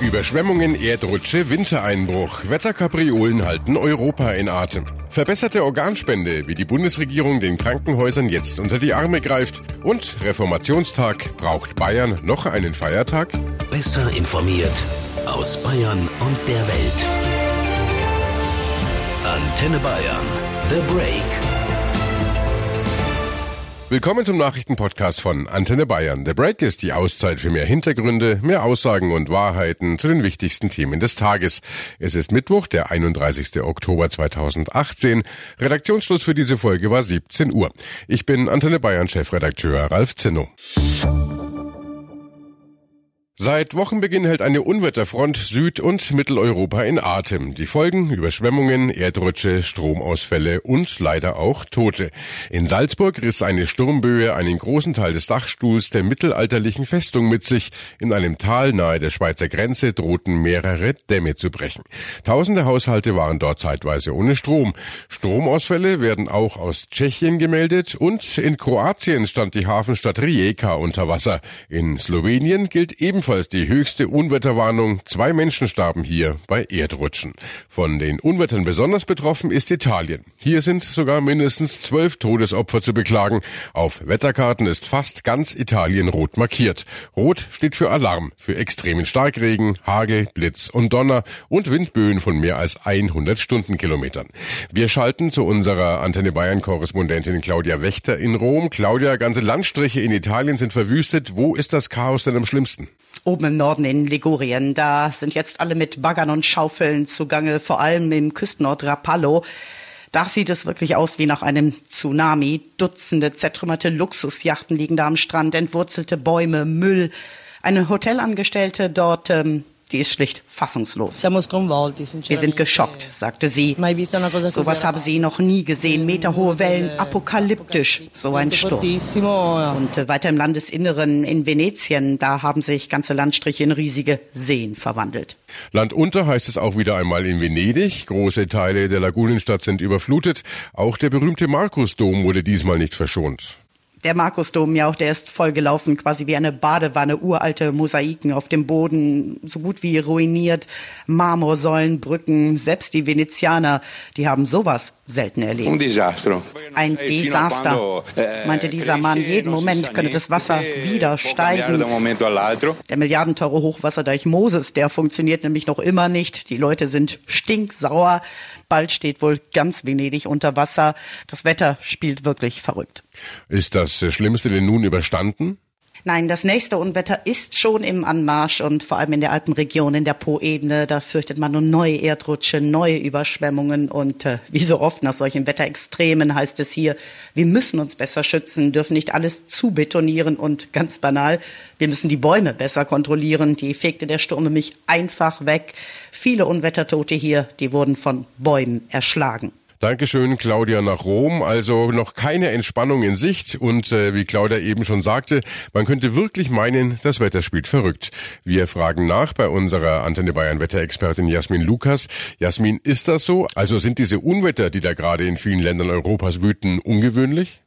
Überschwemmungen, Erdrutsche, Wintereinbruch. Wetterkapriolen halten Europa in Atem. Verbesserte Organspende, wie die Bundesregierung den Krankenhäusern jetzt unter die Arme greift. Und Reformationstag. Braucht Bayern noch einen Feiertag? Besser informiert aus Bayern und der Welt. Antenne Bayern. The Break. Willkommen zum Nachrichtenpodcast von Antenne Bayern. The Break ist die Auszeit für mehr Hintergründe, mehr Aussagen und Wahrheiten zu den wichtigsten Themen des Tages. Es ist Mittwoch, der 31. Oktober 2018. Redaktionsschluss für diese Folge war 17 Uhr. Ich bin Antenne Bayern Chefredakteur Ralf Zinno. Seit Wochenbeginn hält eine Unwetterfront Süd- und Mitteleuropa in Atem. Die Folgen Überschwemmungen, Erdrutsche, Stromausfälle und leider auch Tote. In Salzburg riss eine Sturmböe einen großen Teil des Dachstuhls der mittelalterlichen Festung mit sich. In einem Tal nahe der Schweizer Grenze drohten mehrere Dämme zu brechen. Tausende Haushalte waren dort zeitweise ohne Strom. Stromausfälle werden auch aus Tschechien gemeldet und in Kroatien stand die Hafenstadt Rijeka unter Wasser. In Slowenien gilt ebenfalls ebenfalls die höchste Unwetterwarnung. Zwei Menschen starben hier bei Erdrutschen. Von den Unwettern besonders betroffen ist Italien. Hier sind sogar mindestens zwölf Todesopfer zu beklagen. Auf Wetterkarten ist fast ganz Italien rot markiert. Rot steht für Alarm, für extremen Starkregen, Hagel, Blitz und Donner und Windböen von mehr als 100 Stundenkilometern. Wir schalten zu unserer Antenne Bayern Korrespondentin Claudia Wächter in Rom. Claudia, ganze Landstriche in Italien sind verwüstet. Wo ist das Chaos denn am schlimmsten? Oben im Norden in Ligurien, da sind jetzt alle mit Baggern und Schaufeln zugange, vor allem im Küstenort Rapallo. Da sieht es wirklich aus wie nach einem Tsunami. Dutzende zertrümmerte Luxusjachten liegen da am Strand, entwurzelte Bäume, Müll. Eine Hotelangestellte dort ähm, die ist schlicht fassungslos. Wir sind geschockt, sagte sie. Sowas habe sie noch nie gesehen. Meterhohe Wellen, apokalyptisch, so ein Sturm. Und äh, weiter im Landesinneren in Venetien, da haben sich ganze Landstriche in riesige Seen verwandelt. Landunter heißt es auch wieder einmal in Venedig. Große Teile der Lagunenstadt sind überflutet. Auch der berühmte Markusdom wurde diesmal nicht verschont der Markusdom ja auch, der ist vollgelaufen, quasi wie eine Badewanne, uralte Mosaiken auf dem Boden, so gut wie ruiniert, Marmorsäulen, Brücken, selbst die Venezianer, die haben sowas selten erlebt. Ein Desaster. Ein Desaster, eh, meinte dieser Mann. Jeden Moment könne das Wasser wieder steigen. Der milliardenteure Hochwasserdeich Moses, der funktioniert nämlich noch immer nicht. Die Leute sind stinksauer. Bald steht wohl ganz Venedig unter Wasser. Das Wetter spielt wirklich verrückt. Ist das Schlimmste denn nun überstanden? Nein, das nächste Unwetter ist schon im Anmarsch und vor allem in der Alpenregion, in der Po-Ebene, da fürchtet man nun neue Erdrutsche, neue Überschwemmungen und äh, wie so oft nach solchen Wetterextremen heißt es hier, wir müssen uns besser schützen, dürfen nicht alles zu betonieren und ganz banal, wir müssen die Bäume besser kontrollieren. Die fegte der Sturm nämlich einfach weg. Viele Unwettertote hier, die wurden von Bäumen erschlagen. Dankeschön, Claudia nach Rom. Also noch keine Entspannung in Sicht und äh, wie Claudia eben schon sagte, man könnte wirklich meinen, das Wetter spielt verrückt. Wir fragen nach bei unserer Antenne Bayern Wetterexpertin Jasmin Lukas. Jasmin, ist das so? Also sind diese Unwetter, die da gerade in vielen Ländern Europas wüten, ungewöhnlich?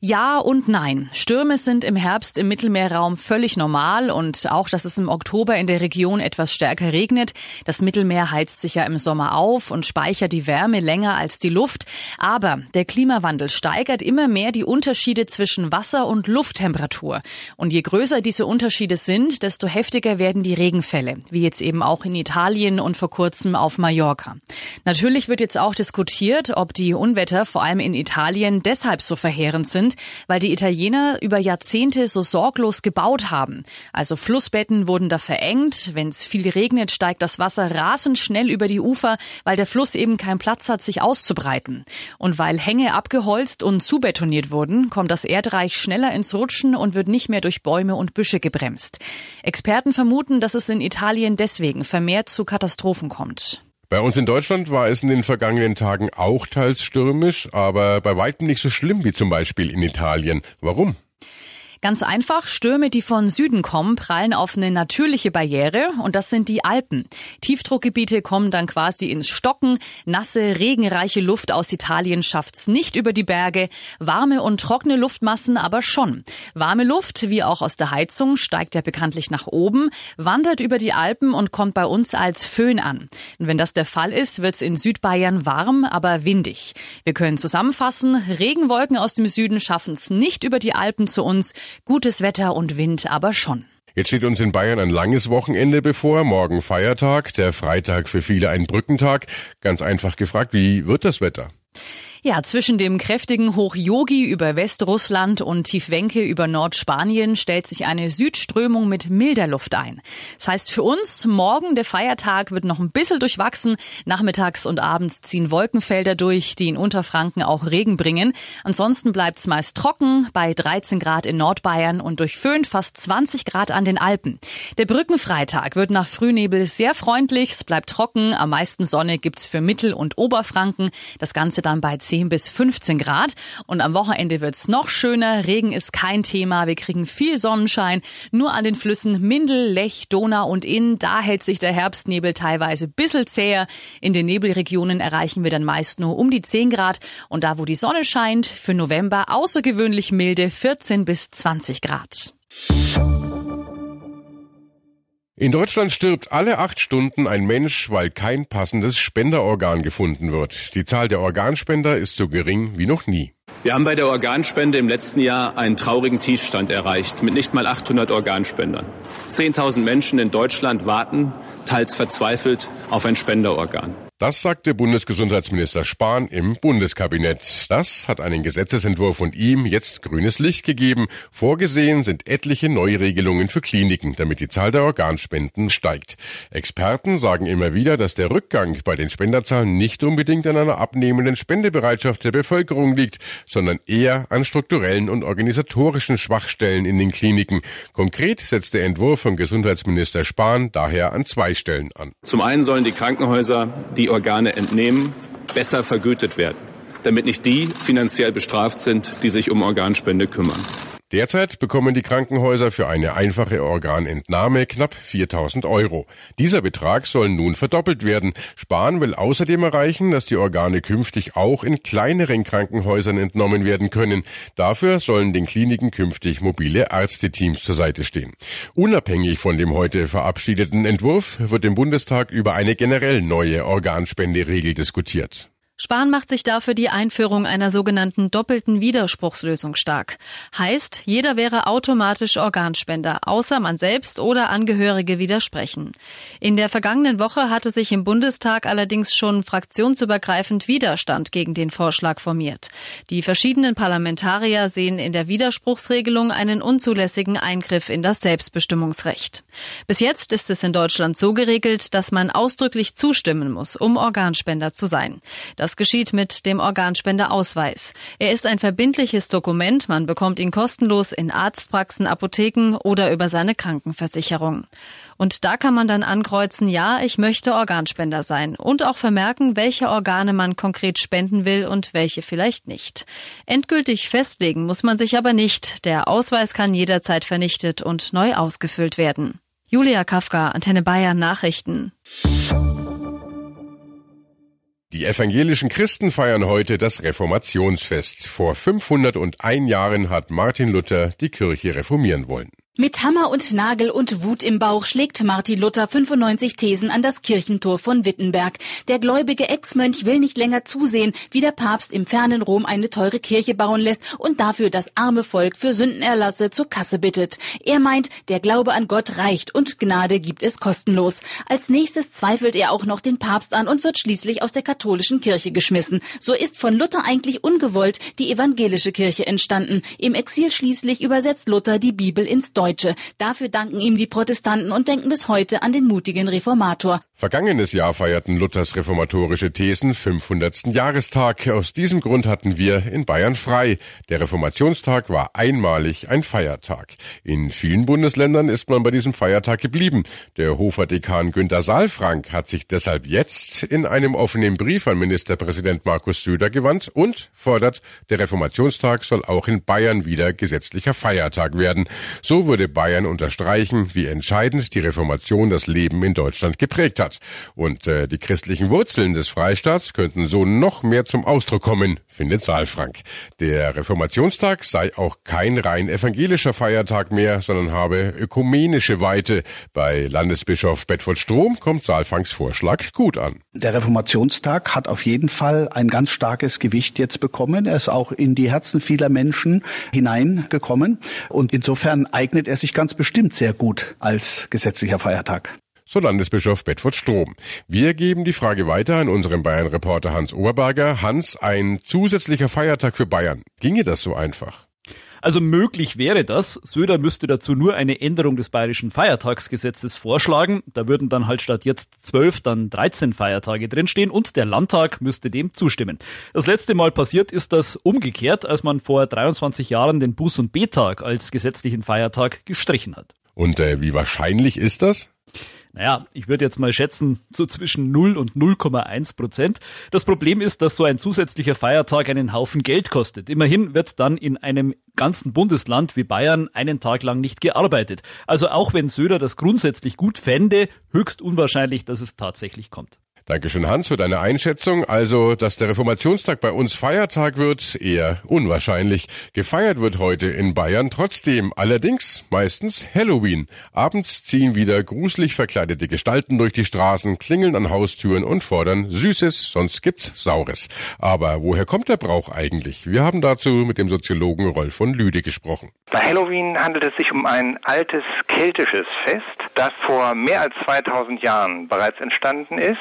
Ja und nein. Stürme sind im Herbst im Mittelmeerraum völlig normal und auch, dass es im Oktober in der Region etwas stärker regnet. Das Mittelmeer heizt sich ja im Sommer auf und speichert die Wärme länger als die Luft. Aber der Klimawandel steigert immer mehr die Unterschiede zwischen Wasser- und Lufttemperatur. Und je größer diese Unterschiede sind, desto heftiger werden die Regenfälle, wie jetzt eben auch in Italien und vor kurzem auf Mallorca. Natürlich wird jetzt auch diskutiert, ob die Unwetter vor allem in Italien deshalb so verheerend sind, weil die Italiener über Jahrzehnte so sorglos gebaut haben. Also Flussbetten wurden da verengt. Wenn es viel regnet, steigt das Wasser rasend schnell über die Ufer, weil der Fluss eben keinen Platz hat, sich auszubreiten. Und weil Hänge abgeholzt und zubetoniert wurden, kommt das Erdreich schneller ins Rutschen und wird nicht mehr durch Bäume und Büsche gebremst. Experten vermuten, dass es in Italien deswegen vermehrt zu Katastrophen kommt. Bei uns in Deutschland war es in den vergangenen Tagen auch teils stürmisch, aber bei weitem nicht so schlimm wie zum Beispiel in Italien. Warum? Ganz einfach, Stürme, die von Süden kommen, prallen auf eine natürliche Barriere und das sind die Alpen. Tiefdruckgebiete kommen dann quasi ins Stocken. Nasse, regenreiche Luft aus Italien schafft's nicht über die Berge. Warme und trockene Luftmassen aber schon. Warme Luft, wie auch aus der Heizung, steigt ja bekanntlich nach oben, wandert über die Alpen und kommt bei uns als Föhn an. Und wenn das der Fall ist, wird's in Südbayern warm, aber windig. Wir können zusammenfassen, Regenwolken aus dem Süden schaffen's nicht über die Alpen zu uns. Gutes Wetter und Wind aber schon. Jetzt steht uns in Bayern ein langes Wochenende bevor, morgen Feiertag, der Freitag für viele ein Brückentag. Ganz einfach gefragt, wie wird das Wetter? Ja, zwischen dem kräftigen Hoch Yogi über Westrussland und Tiefwenke über Nordspanien stellt sich eine Südströmung mit milder Luft ein. Das heißt für uns, morgen der Feiertag wird noch ein bisschen durchwachsen. Nachmittags und abends ziehen Wolkenfelder durch, die in Unterfranken auch Regen bringen. Ansonsten bleibt's meist trocken, bei 13 Grad in Nordbayern und durch Föhn fast 20 Grad an den Alpen. Der Brückenfreitag wird nach Frühnebel sehr freundlich, es bleibt trocken, am meisten Sonne gibt's für Mittel- und Oberfranken. Das Ganze dann bei 10 10 bis 15 Grad. Und am Wochenende wird's noch schöner. Regen ist kein Thema. Wir kriegen viel Sonnenschein. Nur an den Flüssen Mindel, Lech, Donau und Inn, da hält sich der Herbstnebel teilweise bissel zäher. In den Nebelregionen erreichen wir dann meist nur um die 10 Grad. Und da, wo die Sonne scheint, für November außergewöhnlich milde 14 bis 20 Grad. In Deutschland stirbt alle acht Stunden ein Mensch, weil kein passendes Spenderorgan gefunden wird. Die Zahl der Organspender ist so gering wie noch nie. Wir haben bei der Organspende im letzten Jahr einen traurigen Tiefstand erreicht mit nicht mal 800 Organspendern. 10.000 Menschen in Deutschland warten, teils verzweifelt, auf ein Spenderorgan. Das sagte Bundesgesundheitsminister Spahn im Bundeskabinett. Das hat einen Gesetzesentwurf von ihm jetzt grünes Licht gegeben. Vorgesehen sind etliche Neuregelungen für Kliniken, damit die Zahl der Organspenden steigt. Experten sagen immer wieder, dass der Rückgang bei den Spenderzahlen nicht unbedingt an einer abnehmenden Spendebereitschaft der Bevölkerung liegt, sondern eher an strukturellen und organisatorischen Schwachstellen in den Kliniken. Konkret setzt der Entwurf von Gesundheitsminister Spahn daher an zwei Stellen an. Zum einen sollen die Krankenhäuser die die Organe entnehmen, besser vergütet werden, damit nicht die finanziell bestraft sind, die sich um Organspende kümmern. Derzeit bekommen die Krankenhäuser für eine einfache Organentnahme knapp 4000 Euro. Dieser Betrag soll nun verdoppelt werden. Spahn will außerdem erreichen, dass die Organe künftig auch in kleineren Krankenhäusern entnommen werden können. Dafür sollen den Kliniken künftig mobile Ärzteteams zur Seite stehen. Unabhängig von dem heute verabschiedeten Entwurf wird im Bundestag über eine generell neue Organspenderegel diskutiert. Spahn macht sich dafür die Einführung einer sogenannten doppelten Widerspruchslösung stark. Heißt, jeder wäre automatisch Organspender, außer man selbst oder Angehörige widersprechen. In der vergangenen Woche hatte sich im Bundestag allerdings schon fraktionsübergreifend Widerstand gegen den Vorschlag formiert. Die verschiedenen Parlamentarier sehen in der Widerspruchsregelung einen unzulässigen Eingriff in das Selbstbestimmungsrecht. Bis jetzt ist es in Deutschland so geregelt, dass man ausdrücklich zustimmen muss, um Organspender zu sein. Das das geschieht mit dem Organspendeausweis. Er ist ein verbindliches Dokument. Man bekommt ihn kostenlos in Arztpraxen, Apotheken oder über seine Krankenversicherung. Und da kann man dann ankreuzen, ja, ich möchte Organspender sein und auch vermerken, welche Organe man konkret spenden will und welche vielleicht nicht. Endgültig festlegen muss man sich aber nicht. Der Ausweis kann jederzeit vernichtet und neu ausgefüllt werden. Julia Kafka, Antenne Bayern Nachrichten. Die evangelischen Christen feiern heute das Reformationsfest. Vor 501 Jahren hat Martin Luther die Kirche reformieren wollen. Mit Hammer und Nagel und Wut im Bauch schlägt Martin Luther 95 Thesen an das Kirchentor von Wittenberg. Der gläubige Ex-Mönch will nicht länger zusehen, wie der Papst im fernen Rom eine teure Kirche bauen lässt und dafür das arme Volk für Sündenerlasse zur Kasse bittet. Er meint, der Glaube an Gott reicht und Gnade gibt es kostenlos. Als nächstes zweifelt er auch noch den Papst an und wird schließlich aus der katholischen Kirche geschmissen. So ist von Luther eigentlich ungewollt die evangelische Kirche entstanden. Im Exil schließlich übersetzt Luther die Bibel ins Deutsche Deutsche. Dafür danken ihm die Protestanten und denken bis heute an den mutigen Reformator. Vergangenes Jahr feierten Luthers reformatorische Thesen 500. Jahrestag. Aus diesem Grund hatten wir in Bayern frei. Der Reformationstag war einmalig ein Feiertag. In vielen Bundesländern ist man bei diesem Feiertag geblieben. Der Hofer Dekan Günter Saalfrank hat sich deshalb jetzt in einem offenen Brief an Ministerpräsident Markus Söder gewandt und fordert, der Reformationstag soll auch in Bayern wieder gesetzlicher Feiertag werden. So würde Bayern unterstreichen, wie entscheidend die Reformation das Leben in Deutschland geprägt hat. Und äh, die christlichen Wurzeln des Freistaats könnten so noch mehr zum Ausdruck kommen, findet Saalfrank. Der Reformationstag sei auch kein rein evangelischer Feiertag mehr, sondern habe ökumenische Weite. Bei Landesbischof Bedford Strom kommt Saalfranks Vorschlag gut an. Der Reformationstag hat auf jeden Fall ein ganz starkes Gewicht jetzt bekommen. Er ist auch in die Herzen vieler Menschen hineingekommen. Und insofern eignet er sich ganz bestimmt sehr gut als gesetzlicher Feiertag so Landesbischof Bedford Strom. Wir geben die Frage weiter an unseren Bayern-Reporter Hans Oberberger. Hans, ein zusätzlicher Feiertag für Bayern. Ginge das so einfach? Also möglich wäre das. Söder müsste dazu nur eine Änderung des bayerischen Feiertagsgesetzes vorschlagen. Da würden dann halt statt jetzt zwölf dann 13 Feiertage drinstehen und der Landtag müsste dem zustimmen. Das letzte Mal passiert ist das umgekehrt, als man vor 23 Jahren den Buß- und B-Tag als gesetzlichen Feiertag gestrichen hat. Und äh, wie wahrscheinlich ist das? Naja, ich würde jetzt mal schätzen, so zwischen 0 und 0,1 Prozent. Das Problem ist, dass so ein zusätzlicher Feiertag einen Haufen Geld kostet. Immerhin wird dann in einem ganzen Bundesland wie Bayern einen Tag lang nicht gearbeitet. Also auch wenn Söder das grundsätzlich gut fände, höchst unwahrscheinlich, dass es tatsächlich kommt. Dankeschön, Hans, für deine Einschätzung. Also, dass der Reformationstag bei uns Feiertag wird, eher unwahrscheinlich. Gefeiert wird heute in Bayern trotzdem, allerdings meistens Halloween. Abends ziehen wieder gruselig verkleidete Gestalten durch die Straßen, klingeln an Haustüren und fordern Süßes, sonst gibt's Saures. Aber woher kommt der Brauch eigentlich? Wir haben dazu mit dem Soziologen Rolf von Lüde gesprochen. Bei Halloween handelt es sich um ein altes keltisches Fest, das vor mehr als 2000 Jahren bereits entstanden ist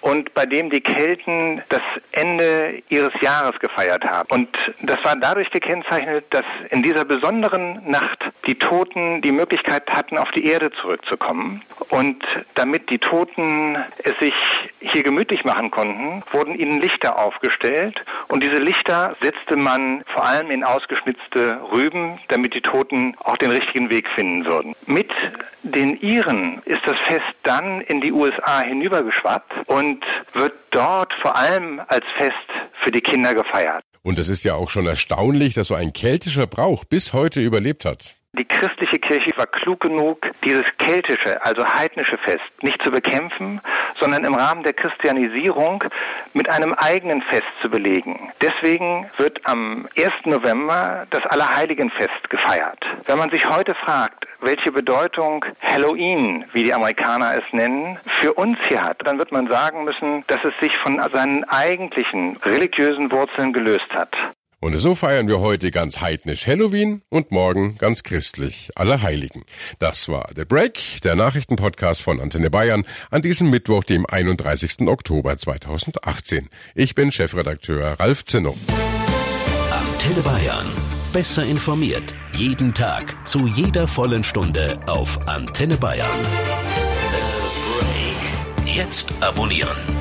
und bei dem die Kelten das Ende ihres Jahres gefeiert haben. Und das war dadurch gekennzeichnet, dass in dieser besonderen Nacht die Toten die Möglichkeit hatten, auf die Erde zurückzukommen. Und damit die Toten es sich hier gemütlich machen konnten, wurden ihnen Lichter aufgestellt. Und diese Lichter setzte man vor allem in ausgeschnitzte Rüben, damit die Toten auch den richtigen Weg finden würden. Mit den Iren ist das Fest dann in die USA hinübergeschwappt und wird dort vor allem als Fest für die Kinder gefeiert. Und es ist ja auch schon erstaunlich, dass so ein keltischer Brauch bis heute überlebt hat. Die christliche Kirche war klug genug, dieses keltische, also heidnische Fest nicht zu bekämpfen, sondern im Rahmen der Christianisierung mit einem eigenen Fest zu belegen. Deswegen wird am 1. November das Allerheiligenfest gefeiert. Wenn man sich heute fragt, welche Bedeutung Halloween, wie die Amerikaner es nennen, für uns hier hat, dann wird man sagen müssen, dass es sich von seinen eigentlichen religiösen Wurzeln gelöst hat. Und so feiern wir heute ganz heidnisch Halloween und morgen ganz christlich Allerheiligen. Das war The Break, der Nachrichtenpodcast von Antenne Bayern an diesem Mittwoch, dem 31. Oktober 2018. Ich bin Chefredakteur Ralf Zinno. Antenne Bayern. Besser informiert. Jeden Tag. Zu jeder vollen Stunde auf Antenne Bayern. The Break. Jetzt abonnieren.